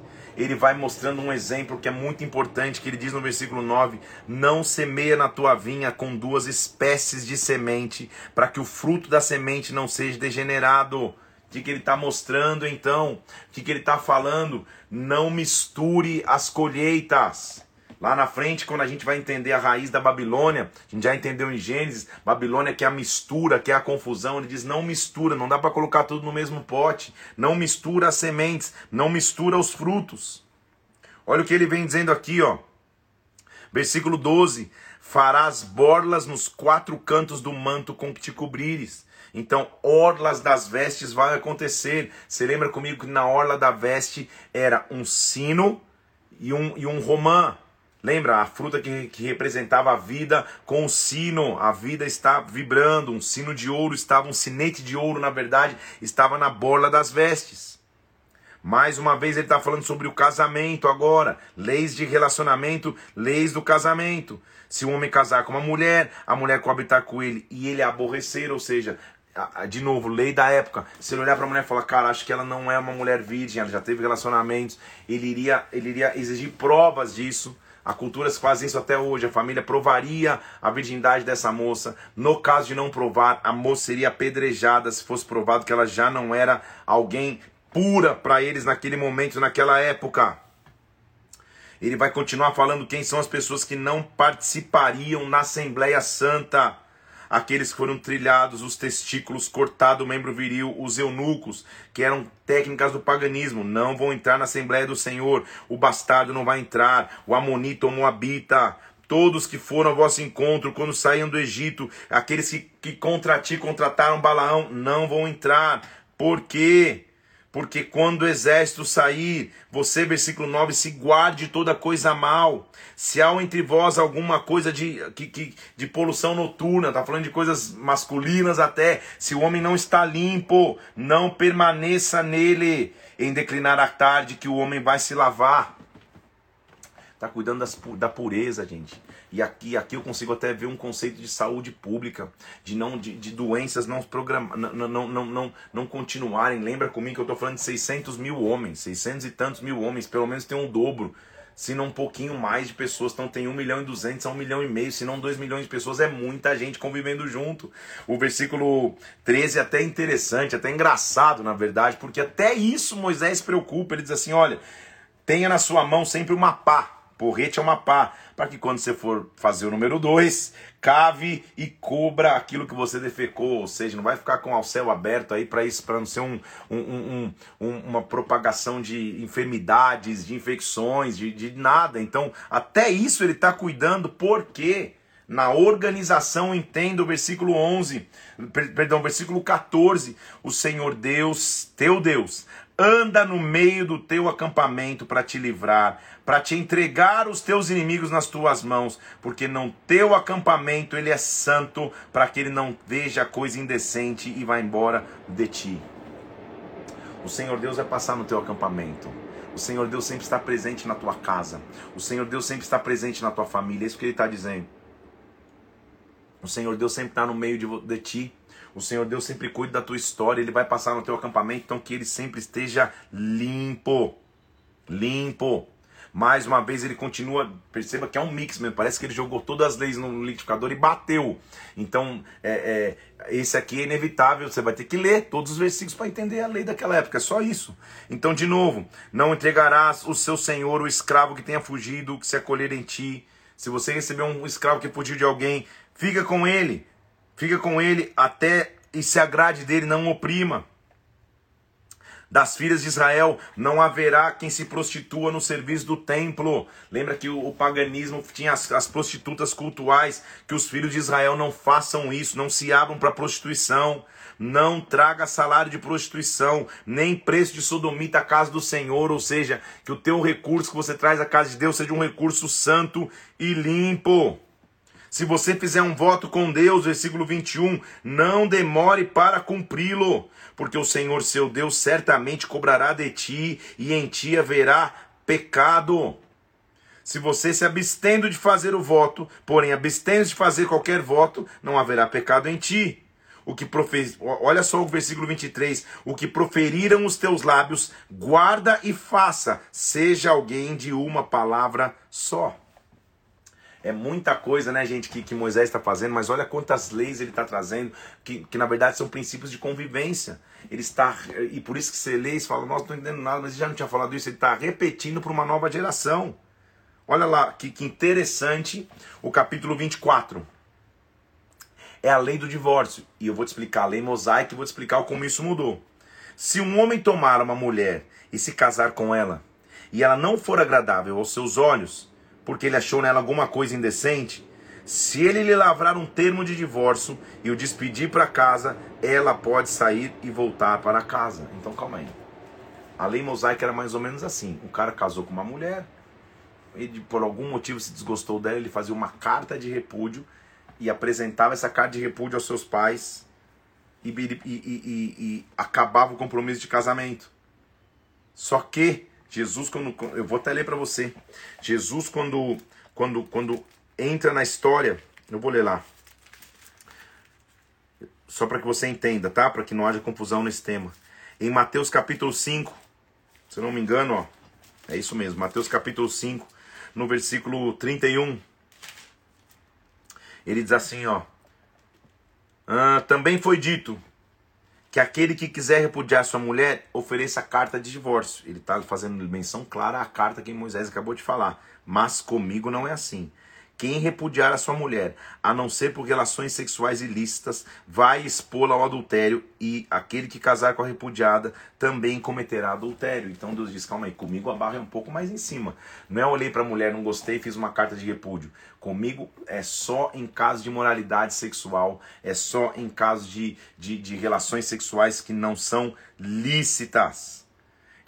ele vai mostrando um exemplo que é muito importante, que ele diz no versículo 9: Não semeia na tua vinha com duas espécies de semente, para que o fruto da semente não seja degenerado. O que, que ele está mostrando então? O que, que ele está falando? Não misture as colheitas. Lá na frente, quando a gente vai entender a raiz da Babilônia, a gente já entendeu em Gênesis, Babilônia que é a mistura, que é a confusão. Ele diz: não mistura, não dá para colocar tudo no mesmo pote. Não mistura as sementes, não mistura os frutos. Olha o que ele vem dizendo aqui, ó. Versículo 12: Farás borlas nos quatro cantos do manto com que te cobrires. Então, orlas das vestes vai acontecer. Você lembra comigo que na orla da veste era um sino e um, e um romã. Lembra a fruta que, que representava a vida com o sino, a vida está vibrando, um sino de ouro estava, um sinete de ouro, na verdade, estava na borla das vestes. Mais uma vez ele está falando sobre o casamento agora. Leis de relacionamento, leis do casamento. Se o homem casar com uma mulher, a mulher coabitar com ele e ele aborrecer, ou seja, de novo, lei da época. Se ele olhar para a mulher e falar, cara, acho que ela não é uma mulher virgem, ela já teve relacionamentos, ele iria, ele iria exigir provas disso. A cultura faz isso até hoje. A família provaria a virgindade dessa moça. No caso de não provar, a moça seria apedrejada se fosse provado que ela já não era alguém pura para eles naquele momento, naquela época. Ele vai continuar falando quem são as pessoas que não participariam na Assembleia Santa. Aqueles que foram trilhados, os testículos, cortado o membro viril, os eunucos, que eram técnicas do paganismo, não vão entrar na Assembleia do Senhor. O bastardo não vai entrar, o amonita ou moabita, todos que foram ao vosso encontro quando saíam do Egito, aqueles que, que contra ti contrataram Balaão, não vão entrar. Por quê? Porque quando o exército sair, você, versículo 9, se guarde de toda coisa mal. Se há entre vós alguma coisa de, que, que, de poluição noturna, está falando de coisas masculinas até. Se o homem não está limpo, não permaneça nele. Em declinar à tarde, que o homem vai se lavar. Está cuidando das, da pureza, gente. E aqui, aqui eu consigo até ver um conceito de saúde pública, de não de, de doenças não, programa, não, não, não, não, não continuarem. Lembra comigo que eu estou falando de 600 mil homens, 600 e tantos mil homens, pelo menos tem um dobro, se não um pouquinho mais de pessoas. Então tem 1 milhão e 200 a 1 milhão e meio, se não 2 milhões de pessoas, é muita gente convivendo junto. O versículo 13 é até interessante, até engraçado, na verdade, porque até isso Moisés se preocupa. Ele diz assim: olha, tenha na sua mão sempre uma pá Porrete é uma pá, para que quando você for fazer o número 2, cave e cubra aquilo que você defecou, ou seja, não vai ficar com o céu aberto aí para isso, para não ser um, um, um, uma propagação de enfermidades, de infecções, de, de nada. Então, até isso ele está cuidando, porque na organização, entenda o versículo 11, perdão, versículo 14, o Senhor Deus, teu Deus, anda no meio do teu acampamento para te livrar, para te entregar os teus inimigos nas tuas mãos, porque no teu acampamento ele é santo, para que ele não veja coisa indecente e vá embora de ti. O Senhor Deus vai passar no teu acampamento. O Senhor Deus sempre está presente na tua casa. O Senhor Deus sempre está presente na tua família. É isso que ele está dizendo. O Senhor Deus sempre está no meio de, de ti. O Senhor Deus sempre cuida da tua história, Ele vai passar no teu acampamento, então que ele sempre esteja limpo. Limpo. Mais uma vez ele continua, perceba que é um mix mesmo, parece que ele jogou todas as leis no liquidificador e bateu. Então, é, é, esse aqui é inevitável, você vai ter que ler todos os versículos para entender a lei daquela época, é só isso. Então, de novo, não entregarás o seu senhor, o escravo que tenha fugido, que se acolher em ti. Se você receber um escravo que fugiu de alguém, fica com ele, Fica com ele até e se agrade dele, não oprima. Das filhas de Israel não haverá quem se prostitua no serviço do templo. Lembra que o, paganismo tinha as, as, prostitutas cultuais, que os filhos de Israel não façam isso, não se abram para prostituição. Não traga salário de prostituição, nem preço de sodomita à casa do Senhor, ou seja, que o teu recurso que você traz à casa de Deus seja um recurso santo e limpo. Se você fizer um voto com Deus, versículo 21, não demore para cumpri-lo, porque o Senhor seu Deus certamente cobrará de ti e em ti haverá pecado. Se você se abstendo de fazer o voto, porém abstendo de fazer qualquer voto, não haverá pecado em ti. O que profer... Olha só o versículo 23. O que proferiram os teus lábios, guarda e faça, seja alguém de uma palavra só. É muita coisa, né, gente, que, que Moisés está fazendo, mas olha quantas leis ele está trazendo, que, que na verdade são princípios de convivência. Ele está, e por isso que você lê e fala, nossa, não estou entendendo nada, mas ele já não tinha falado isso, ele está repetindo para uma nova geração. Olha lá, que, que interessante, o capítulo 24. É a lei do divórcio. E eu vou te explicar a lei mosaica e vou te explicar como isso mudou. Se um homem tomar uma mulher e se casar com ela, e ela não for agradável aos seus olhos, porque ele achou nela alguma coisa indecente, se ele lhe lavrar um termo de divórcio e o despedir para casa, ela pode sair e voltar para casa. Então calma aí. A lei mosaica era mais ou menos assim: o cara casou com uma mulher, ele por algum motivo se desgostou dela, ele fazia uma carta de repúdio e apresentava essa carta de repúdio aos seus pais e, e, e, e acabava o compromisso de casamento. Só que Jesus quando eu vou até ler para você. Jesus quando quando quando entra na história, eu vou ler lá. Só para que você entenda, tá? Para que não haja confusão nesse tema. Em Mateus capítulo 5, se não me engano, ó, é isso mesmo, Mateus capítulo 5, no versículo 31. Ele diz assim, ó: ah, também foi dito que aquele que quiser repudiar sua mulher ofereça carta de divórcio. Ele está fazendo menção clara à carta que Moisés acabou de falar. Mas comigo não é assim. Quem repudiar a sua mulher, a não ser por relações sexuais ilícitas, vai expô-la ao adultério, e aquele que casar com a repudiada também cometerá adultério. Então Deus diz: calma aí, comigo a barra é um pouco mais em cima. Não é olhei para a mulher, não gostei, fiz uma carta de repúdio. Comigo é só em caso de moralidade sexual, é só em caso de, de, de relações sexuais que não são lícitas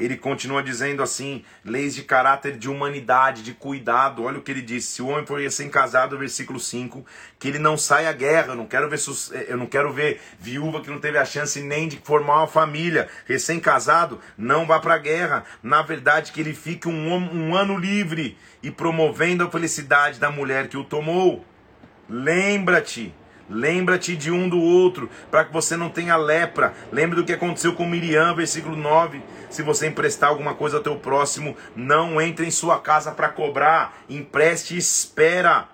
ele continua dizendo assim: leis de caráter de humanidade, de cuidado. Olha o que ele disse: se o homem for recém-casado, versículo 5, que ele não saia à guerra. Eu não quero ver, eu não quero ver viúva que não teve a chance nem de formar uma família. Recém-casado, não vá para a guerra. Na verdade, que ele fique um, um ano livre e promovendo a felicidade da mulher que o tomou. Lembra-te Lembra-te de um do outro, para que você não tenha lepra. Lembra do que aconteceu com Miriam, versículo 9. Se você emprestar alguma coisa ao teu próximo, não entre em sua casa para cobrar. Empreste e espera.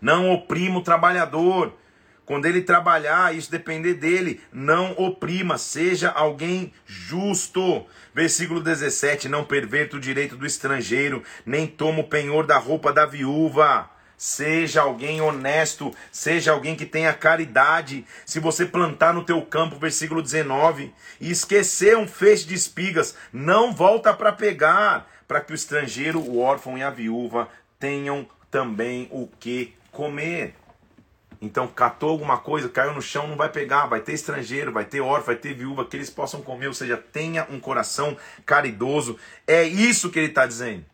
Não oprima o trabalhador. Quando ele trabalhar, isso depender dele. Não oprima, seja alguém justo. Versículo 17: Não perverta o direito do estrangeiro, nem toma o penhor da roupa da viúva. Seja alguém honesto, seja alguém que tenha caridade. Se você plantar no teu campo, versículo 19, e esquecer um feixe de espigas, não volta para pegar, para que o estrangeiro, o órfão e a viúva tenham também o que comer. Então, catou alguma coisa, caiu no chão, não vai pegar, vai ter estrangeiro, vai ter órfão, vai ter viúva, que eles possam comer, ou seja, tenha um coração caridoso. É isso que ele está dizendo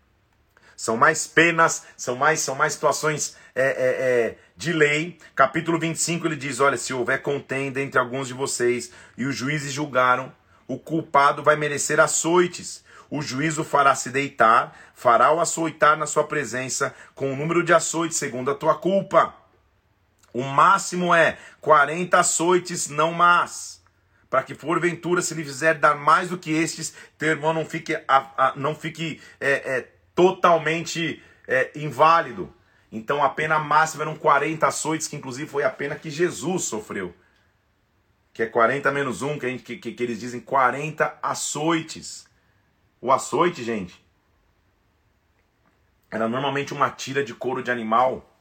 são mais penas, são mais, são mais situações é, é, é, de lei. Capítulo 25 ele diz: Olha, se houver contenda entre alguns de vocês e os juízes julgaram, o culpado vai merecer açoites. O juiz o fará se deitar, fará o açoitar na sua presença, com o número de açoites segundo a tua culpa. O máximo é 40 açoites, não mais. Para que porventura, se lhe fizer dar mais do que estes, teu irmão não fique, a, a, não fique é, é, totalmente é, inválido. Então a pena máxima eram 40 açoites, que inclusive foi a pena que Jesus sofreu. Que é 40 menos 1, que, que, que, que eles dizem 40 açoites. O açoite, gente, era normalmente uma tira de couro de animal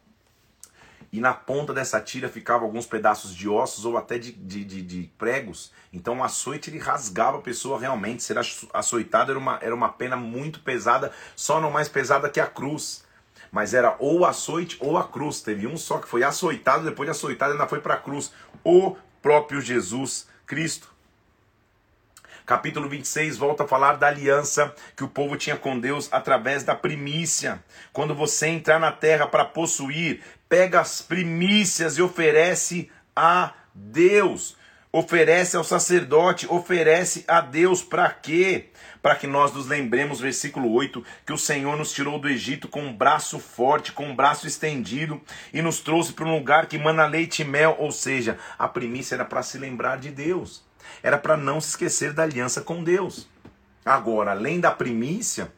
e na ponta dessa tira ficavam alguns pedaços de ossos ou até de, de, de, de pregos. Então o açoite ele rasgava a pessoa realmente. Ser açoitado era uma, era uma pena muito pesada, só não mais pesada que a cruz. Mas era ou açoite ou a cruz. Teve um só que foi açoitado, depois de açoitado ainda foi para a cruz. O próprio Jesus Cristo capítulo 26 volta a falar da aliança que o povo tinha com Deus através da primícia. Quando você entrar na terra para possuir, pega as primícias e oferece a Deus. Oferece ao sacerdote, oferece a Deus para quê? Para que nós nos lembremos, versículo 8, que o Senhor nos tirou do Egito com um braço forte, com um braço estendido e nos trouxe para um lugar que mana leite e mel, ou seja, a primícia era para se lembrar de Deus era para não se esquecer da aliança com Deus. Agora, além da primícia,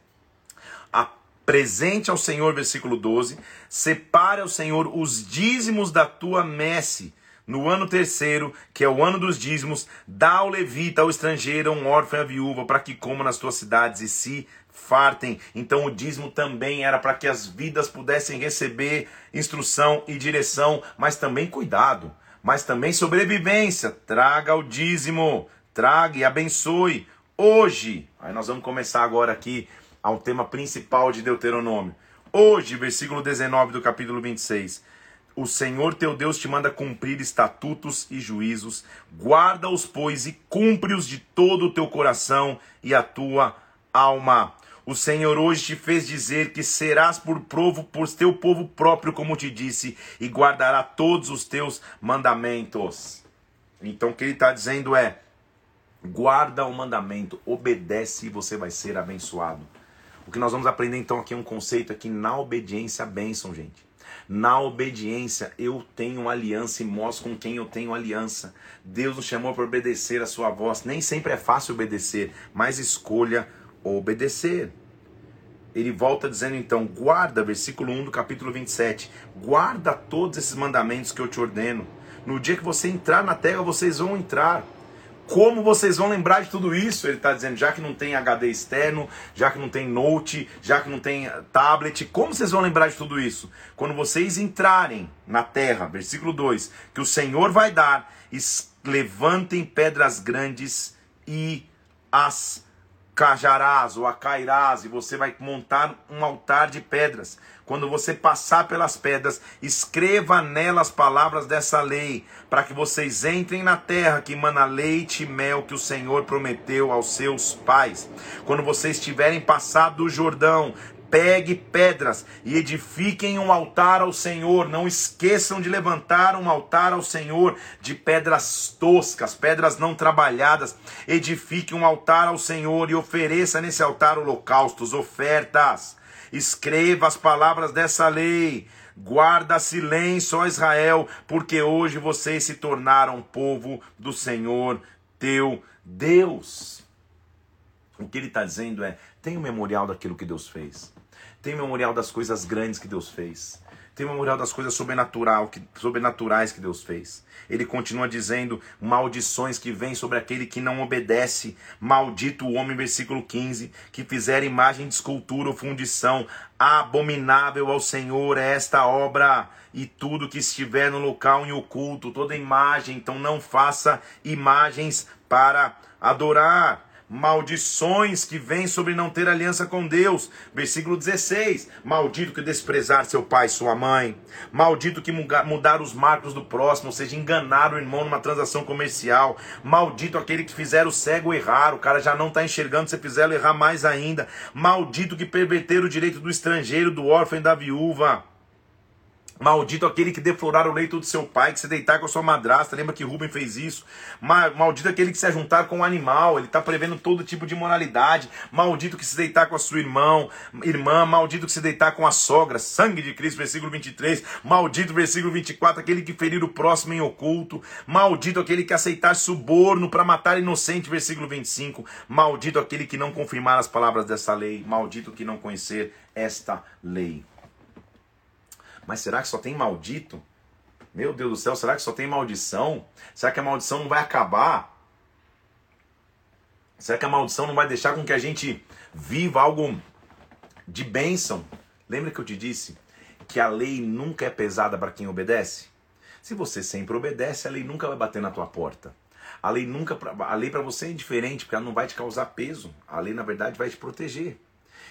presente ao Senhor, versículo 12, separe ao Senhor os dízimos da tua messe. No ano terceiro, que é o ano dos dízimos, dá ao levita, ao estrangeiro, um órfão e a viúva, para que comam nas tuas cidades e se fartem. Então o dízimo também era para que as vidas pudessem receber instrução e direção, mas também cuidado mas também sobrevivência. Traga o dízimo, traga e abençoe hoje. Aí nós vamos começar agora aqui ao tema principal de Deuteronômio. Hoje, versículo 19 do capítulo 26. O Senhor teu Deus te manda cumprir estatutos e juízos, guarda-os, pois, e cumpre-os de todo o teu coração e a tua alma. O Senhor hoje te fez dizer que serás por provo por teu povo próprio, como te disse, e guardará todos os teus mandamentos. Então o que ele está dizendo é: Guarda o mandamento, obedece e você vai ser abençoado. O que nós vamos aprender então aqui é um conceito aqui na obediência a bênção, gente. Na obediência eu tenho aliança e mostro com quem eu tenho aliança. Deus nos chamou para obedecer a sua voz. Nem sempre é fácil obedecer, mas escolha obedecer. Ele volta dizendo então: guarda, versículo 1 do capítulo 27, guarda todos esses mandamentos que eu te ordeno. No dia que você entrar na terra, vocês vão entrar. Como vocês vão lembrar de tudo isso? Ele está dizendo, já que não tem HD externo, já que não tem note, já que não tem eh, tablet, como vocês vão lembrar de tudo isso? Quando vocês entrarem na terra, versículo 2, que o Senhor vai dar, levantem pedras grandes e as cajarás ou acairás, e você vai montar um altar de pedras. Quando você passar pelas pedras, escreva nelas palavras dessa lei, para que vocês entrem na terra que emana leite e mel que o Senhor prometeu aos seus pais. Quando vocês tiverem passado do Jordão, Pegue pedras e edifiquem um altar ao Senhor. Não esqueçam de levantar um altar ao Senhor de pedras toscas, pedras não trabalhadas. Edifique um altar ao Senhor e ofereça nesse altar holocaustos, ofertas. Escreva as palavras dessa lei. Guarda silêncio, ó Israel, porque hoje vocês se tornaram povo do Senhor teu Deus. O que ele está dizendo é: tem o um memorial daquilo que Deus fez. Tem memorial das coisas grandes que Deus fez. Tem memorial das coisas sobrenatural, que, sobrenaturais que Deus fez. Ele continua dizendo maldições que vêm sobre aquele que não obedece. Maldito o homem, versículo 15, que fizer imagem de escultura ou fundição. Abominável ao Senhor é esta obra e tudo que estiver no local em oculto, toda imagem. Então não faça imagens para adorar maldições que vêm sobre não ter aliança com Deus. Versículo 16: Maldito que desprezar seu pai e sua mãe, maldito que mudar os marcos do próximo, ou seja, enganar o irmão numa transação comercial, maldito aquele que fizer o cego errar, o cara já não está enxergando, se fizer errar mais ainda, maldito que perverter o direito do estrangeiro, do órfão e da viúva. Maldito aquele que deflorar o leito do seu pai, que se deitar com a sua madrasta. Lembra que Rubem fez isso? Maldito aquele que se ajuntar com o um animal. Ele está prevendo todo tipo de moralidade. Maldito que se deitar com a sua irmão, irmã. Maldito que se deitar com a sogra. Sangue de Cristo, versículo 23. Maldito, versículo 24. Aquele que ferir o próximo em oculto. Maldito aquele que aceitar suborno para matar inocente, versículo 25. Maldito aquele que não confirmar as palavras dessa lei. Maldito que não conhecer esta lei. Mas será que só tem maldito? Meu Deus do céu, será que só tem maldição? Será que a maldição não vai acabar? Será que a maldição não vai deixar com que a gente viva algo de bênção? Lembra que eu te disse que a lei nunca é pesada para quem obedece? Se você sempre obedece, a lei nunca vai bater na tua porta. A lei nunca a lei para você é indiferente, porque ela não vai te causar peso. A lei na verdade vai te proteger.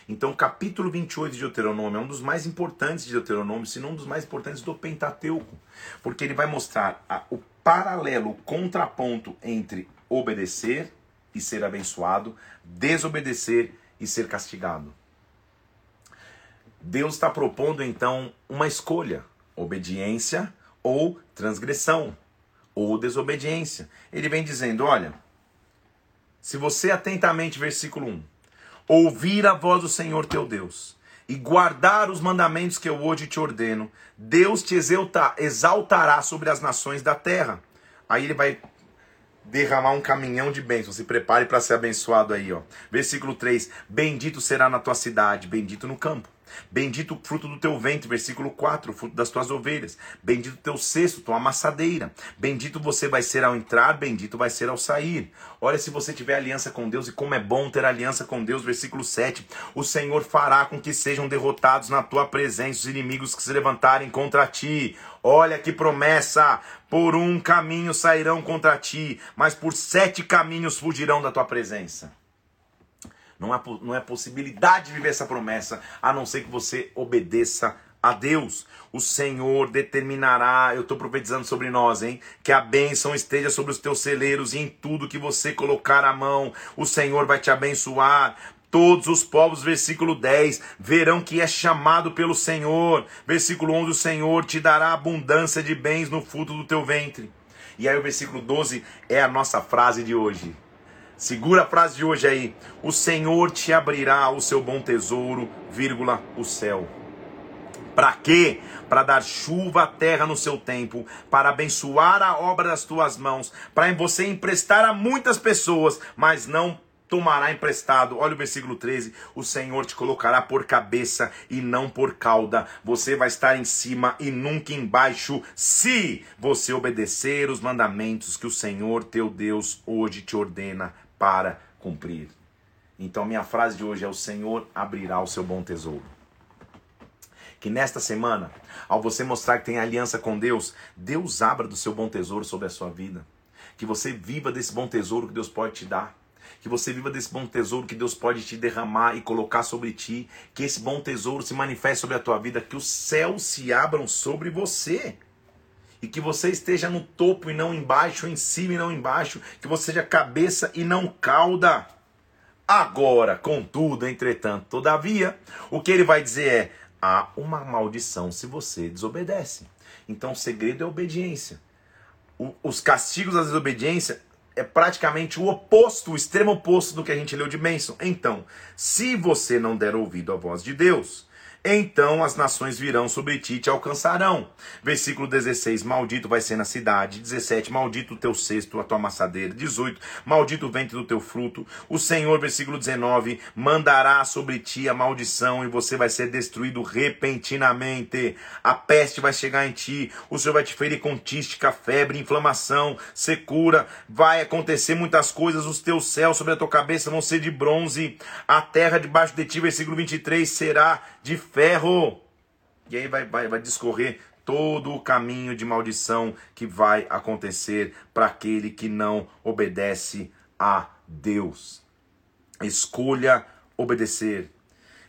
Então, capítulo 28 de Deuteronômio é um dos mais importantes de Deuteronômio, se não um dos mais importantes do Pentateuco, porque ele vai mostrar a, o paralelo, o contraponto entre obedecer e ser abençoado, desobedecer e ser castigado. Deus está propondo então uma escolha: obediência ou transgressão, ou desobediência. Ele vem dizendo: olha, se você atentamente, versículo 1, ouvir a voz do Senhor teu Deus e guardar os mandamentos que eu hoje te ordeno, Deus te exaltará sobre as nações da terra. Aí ele vai derramar um caminhão de bênçãos. Se prepare para ser abençoado aí, ó. Versículo 3: Bendito será na tua cidade, bendito no campo. Bendito o fruto do teu ventre, versículo 4, o fruto das tuas ovelhas. Bendito o teu cesto, tua amassadeira. Bendito você vai ser ao entrar, bendito vai ser ao sair. Olha se você tiver aliança com Deus e como é bom ter aliança com Deus, versículo 7. O Senhor fará com que sejam derrotados na tua presença os inimigos que se levantarem contra ti. Olha que promessa! Por um caminho sairão contra ti, mas por sete caminhos fugirão da tua presença. Não é, não é possibilidade de viver essa promessa, a não ser que você obedeça a Deus. O Senhor determinará, eu estou profetizando sobre nós, hein? Que a bênção esteja sobre os teus celeiros e em tudo que você colocar a mão. O Senhor vai te abençoar. Todos os povos, versículo 10, verão que é chamado pelo Senhor. Versículo 11, o Senhor te dará abundância de bens no fruto do teu ventre. E aí o versículo 12 é a nossa frase de hoje. Segura a frase de hoje aí. O Senhor te abrirá o seu bom tesouro, vírgula, o céu. Para quê? Para dar chuva à terra no seu tempo, para abençoar a obra das tuas mãos, para você emprestar a muitas pessoas, mas não tomará emprestado. Olha o versículo 13: O Senhor te colocará por cabeça e não por cauda. Você vai estar em cima e nunca embaixo, se você obedecer os mandamentos que o Senhor teu Deus hoje te ordena para cumprir. Então, minha frase de hoje é: O Senhor abrirá o seu bom tesouro que nesta semana, ao você mostrar que tem aliança com Deus, Deus abra do seu bom tesouro sobre a sua vida. Que você viva desse bom tesouro que Deus pode te dar. Que você viva desse bom tesouro que Deus pode te derramar e colocar sobre ti. Que esse bom tesouro se manifeste sobre a tua vida. Que os céus se abram sobre você. E que você esteja no topo e não embaixo, em cima e não embaixo. Que você seja cabeça e não cauda. Agora, contudo, entretanto, todavia, o que ele vai dizer é: há uma maldição se você desobedece. Então o segredo é obediência. Os castigos da desobediência é praticamente o oposto, o extremo oposto do que a gente leu de bênção. Então, se você não der ouvido à voz de Deus, então as nações virão sobre ti e te alcançarão. Versículo 16: Maldito vai ser na cidade. 17: Maldito o teu cesto, a tua amassadeira. 18: Maldito o ventre do teu fruto. O Senhor, versículo 19, mandará sobre ti a maldição e você vai ser destruído repentinamente. A peste vai chegar em ti. O Senhor vai te ferir com tística, febre, inflamação, secura. Vai acontecer muitas coisas. Os teus céus sobre a tua cabeça vão ser de bronze. A terra debaixo de ti, versículo 23, será de ferro. E aí vai, vai, vai discorrer todo o caminho de maldição que vai acontecer para aquele que não obedece a Deus. Escolha obedecer.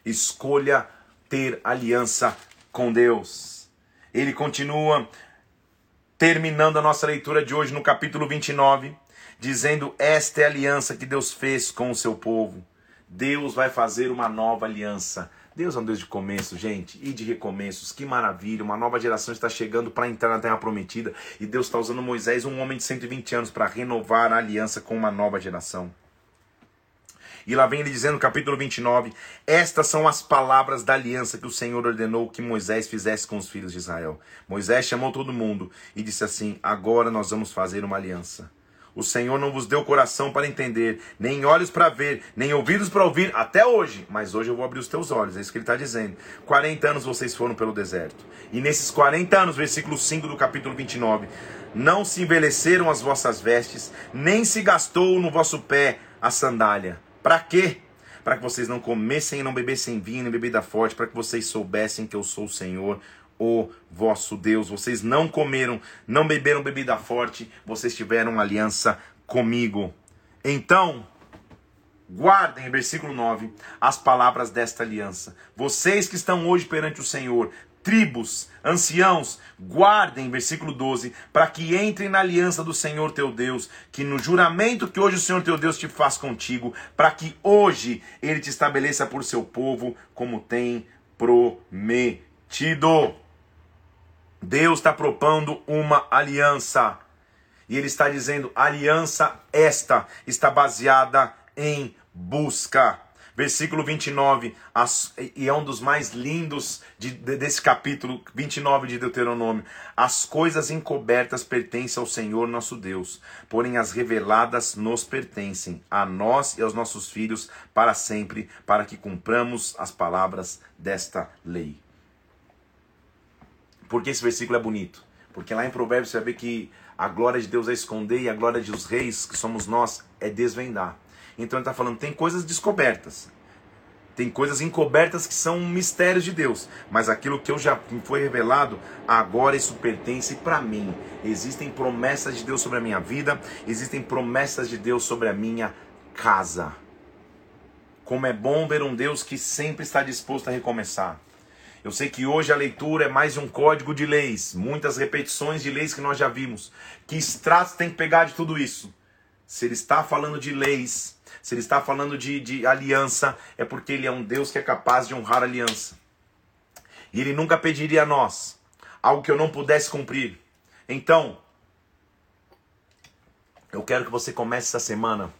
Escolha ter aliança com Deus. Ele continua terminando a nossa leitura de hoje no capítulo 29, dizendo: Esta é a aliança que Deus fez com o seu povo. Deus vai fazer uma nova aliança. Deus é um Deus de começo, gente, e de recomeços. Que maravilha! Uma nova geração está chegando para entrar na Terra Prometida e Deus está usando Moisés, um homem de 120 anos, para renovar a aliança com uma nova geração. E lá vem ele dizendo no capítulo 29: Estas são as palavras da aliança que o Senhor ordenou que Moisés fizesse com os filhos de Israel. Moisés chamou todo mundo e disse assim: Agora nós vamos fazer uma aliança. O Senhor não vos deu coração para entender, nem olhos para ver, nem ouvidos para ouvir, até hoje. Mas hoje eu vou abrir os teus olhos, é isso que ele está dizendo. 40 anos vocês foram pelo deserto. E nesses 40 anos, versículo 5 do capítulo 29, não se envelheceram as vossas vestes, nem se gastou no vosso pé a sandália. Para quê? Para que vocês não comessem e não bebessem vinho nem bebida forte, para que vocês soubessem que eu sou o Senhor, o vosso Deus. Vocês não comeram, não beberam bebida forte, vocês tiveram aliança comigo. Então, guardem, versículo 9, as palavras desta aliança. Vocês que estão hoje perante o Senhor, tribos, anciãos, guardem, versículo 12, para que entrem na aliança do Senhor teu Deus, que no juramento que hoje o Senhor teu Deus te faz contigo, para que hoje ele te estabeleça por seu povo, como tem prometido. Deus está propondo uma aliança. E ele está dizendo: aliança esta está baseada em busca. Versículo 29, as, e é um dos mais lindos de, de, desse capítulo 29 de Deuteronômio. As coisas encobertas pertencem ao Senhor nosso Deus, porém as reveladas nos pertencem, a nós e aos nossos filhos para sempre, para que cumpramos as palavras desta lei. Por que esse versículo é bonito? Porque lá em Provérbios você vai ver que a glória de Deus é esconder e a glória dos reis, que somos nós, é desvendar. Então ele está falando, tem coisas descobertas. Tem coisas encobertas que são mistérios de Deus. Mas aquilo que eu já me foi revelado, agora isso pertence para mim. Existem promessas de Deus sobre a minha vida, existem promessas de Deus sobre a minha casa. Como é bom ver um Deus que sempre está disposto a recomeçar. Eu sei que hoje a leitura é mais um código de leis, muitas repetições de leis que nós já vimos. Que extratos tem que pegar de tudo isso? Se ele está falando de leis, se ele está falando de, de aliança, é porque ele é um Deus que é capaz de honrar aliança. E ele nunca pediria a nós algo que eu não pudesse cumprir. Então, eu quero que você comece essa semana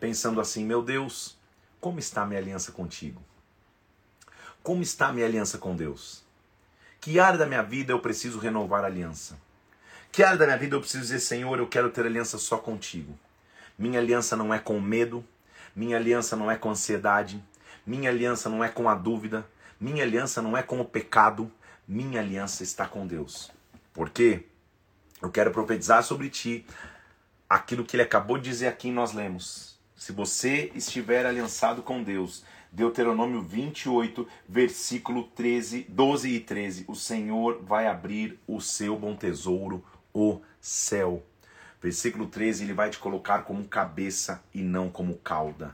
pensando assim: meu Deus, como está a minha aliança contigo? Como está a minha aliança com Deus? Que área da minha vida eu preciso renovar a aliança? Que área da minha vida eu preciso dizer, Senhor, eu quero ter aliança só contigo? Minha aliança não é com medo, minha aliança não é com ansiedade, minha aliança não é com a dúvida, minha aliança não é com o pecado, minha aliança está com Deus. Por quê? Eu quero profetizar sobre ti aquilo que ele acabou de dizer aqui nós lemos. Se você estiver aliançado com Deus, Deuteronômio 28, versículo 13, 12 e 13, o Senhor vai abrir o seu bom tesouro, o céu. Versículo 13, ele vai te colocar como cabeça e não como cauda.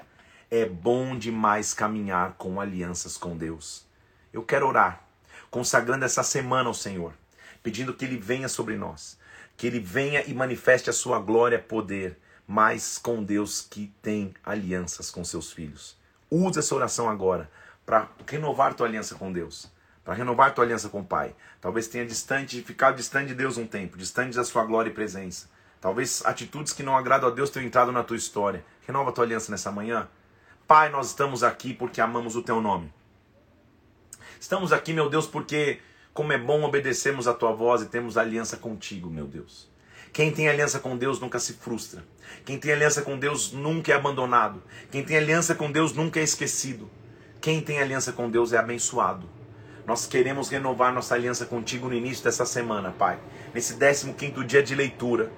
É bom demais caminhar com alianças com Deus. Eu quero orar, consagrando essa semana ao Senhor, pedindo que Ele venha sobre nós, que Ele venha e manifeste a sua glória poder, mas com Deus que tem alianças com seus filhos. Use essa oração agora para renovar tua aliança com Deus, para renovar tua aliança com o Pai. Talvez tenha distante, ficado distante de Deus um tempo, distante da sua glória e presença. Talvez atitudes que não agradam a Deus tenham entrado na tua história. Renova tua aliança nessa manhã. Pai, nós estamos aqui porque amamos o teu nome. Estamos aqui, meu Deus, porque como é bom obedecermos a tua voz e temos aliança contigo, meu Deus. Quem tem aliança com Deus nunca se frustra. Quem tem aliança com Deus nunca é abandonado. Quem tem aliança com Deus nunca é esquecido. Quem tem aliança com Deus é abençoado. Nós queremos renovar nossa aliança contigo no início dessa semana, Pai. Nesse 15 dia de leitura.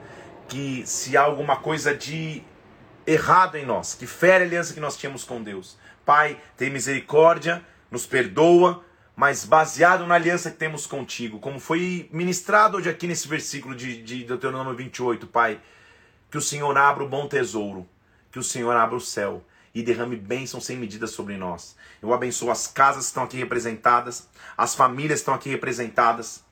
Que se há alguma coisa de errado em nós, que fere a aliança que nós tínhamos com Deus. Pai, tem misericórdia, nos perdoa, mas baseado na aliança que temos contigo, como foi ministrado hoje aqui nesse versículo de, de Deuteronômio 28, Pai, que o Senhor abra o bom tesouro, que o Senhor abra o céu e derrame bênção sem medida sobre nós. Eu abençoo as casas que estão aqui representadas, as famílias que estão aqui representadas,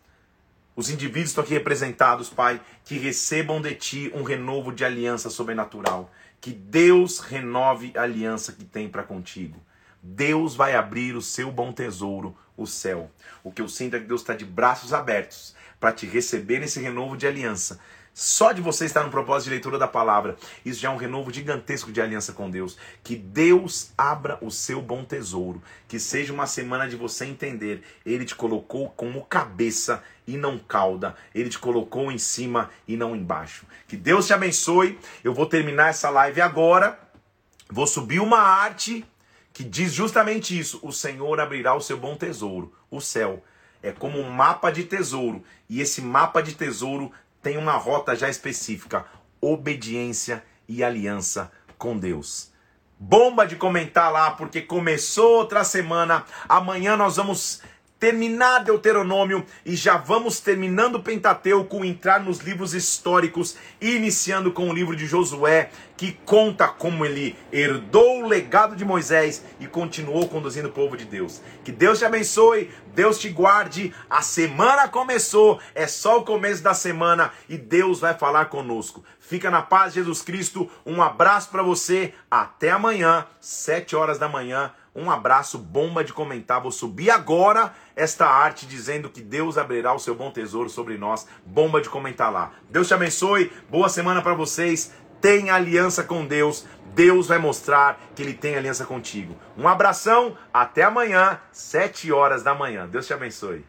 os indivíduos que estão aqui representados, Pai, que recebam de Ti um renovo de aliança sobrenatural. Que Deus renove a aliança que tem para contigo. Deus vai abrir o seu bom tesouro, o céu. O que eu sinto é que Deus está de braços abertos para te receber nesse renovo de aliança. Só de você estar no propósito de leitura da palavra, isso já é um renovo gigantesco de aliança com Deus. Que Deus abra o seu bom tesouro. Que seja uma semana de você entender. Ele te colocou como cabeça e não cauda. Ele te colocou em cima e não embaixo. Que Deus te abençoe. Eu vou terminar essa live agora. Vou subir uma arte que diz justamente isso: o Senhor abrirá o seu bom tesouro, o céu. É como um mapa de tesouro. E esse mapa de tesouro tem uma rota já específica: obediência e aliança com Deus. Bomba de comentar lá, porque começou outra semana. Amanhã nós vamos terminar Deuteronômio e já vamos terminando o Pentateuco, entrar nos livros históricos, iniciando com o livro de Josué, que conta como ele herdou o legado de Moisés e continuou conduzindo o povo de Deus. Que Deus te abençoe, Deus te guarde. A semana começou, é só o começo da semana e Deus vai falar conosco. Fica na paz Jesus Cristo. Um abraço para você. Até amanhã, sete horas da manhã. Um abraço, bomba de comentar. Vou subir agora esta arte dizendo que Deus abrirá o seu bom tesouro sobre nós. Bomba de comentar lá. Deus te abençoe. Boa semana para vocês. Tenha aliança com Deus. Deus vai mostrar que ele tem aliança contigo. Um abração. Até amanhã, sete horas da manhã. Deus te abençoe.